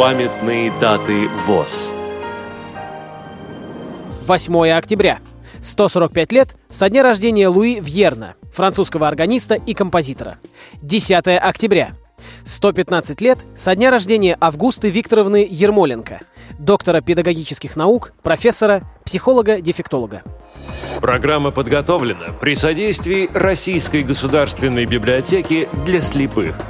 Памятные даты ВОЗ. 8 октября. 145 лет со дня рождения Луи Вьерна, французского органиста и композитора. 10 октября. 115 лет со дня рождения Августы Викторовны Ермоленко, доктора педагогических наук, профессора, психолога-дефектолога. Программа подготовлена при содействии Российской государственной библиотеки для слепых –